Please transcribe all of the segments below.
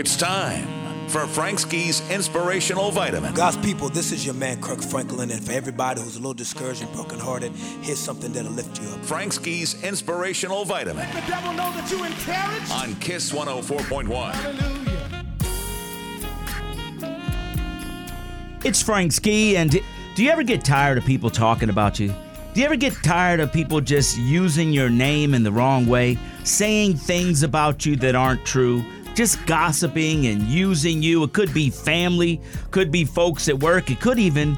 It's time for Frank Ski's Inspirational Vitamin. God's people, this is your man Kirk Franklin, and for everybody who's a little discouraged and brokenhearted, here's something that'll lift you up. Frank Ski's Inspirational Vitamin Let the devil know that you encouraged. on Kiss 104.1. Hallelujah. It's Frank Ski, and do you ever get tired of people talking about you? Do you ever get tired of people just using your name in the wrong way, saying things about you that aren't true, just gossiping and using you? It could be family, could be folks at work, it could even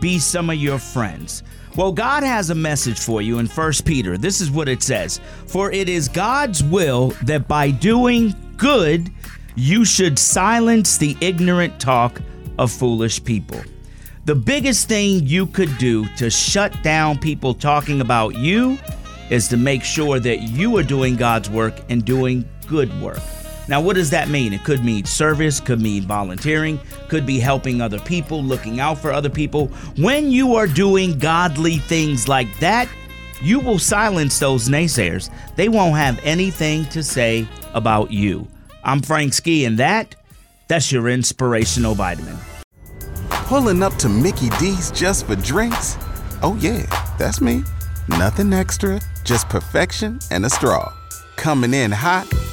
be some of your friends. Well, God has a message for you in 1 Peter. This is what it says For it is God's will that by doing good, you should silence the ignorant talk of foolish people. The biggest thing you could do to shut down people talking about you is to make sure that you are doing God's work and doing good work. Now, what does that mean? It could mean service, could mean volunteering, could be helping other people, looking out for other people. When you are doing godly things like that, you will silence those naysayers. They won't have anything to say about you. I'm Frank Ski, and that, that's your inspirational vitamin. Pulling up to Mickey D's just for drinks? Oh, yeah, that's me. Nothing extra, just perfection and a straw. Coming in hot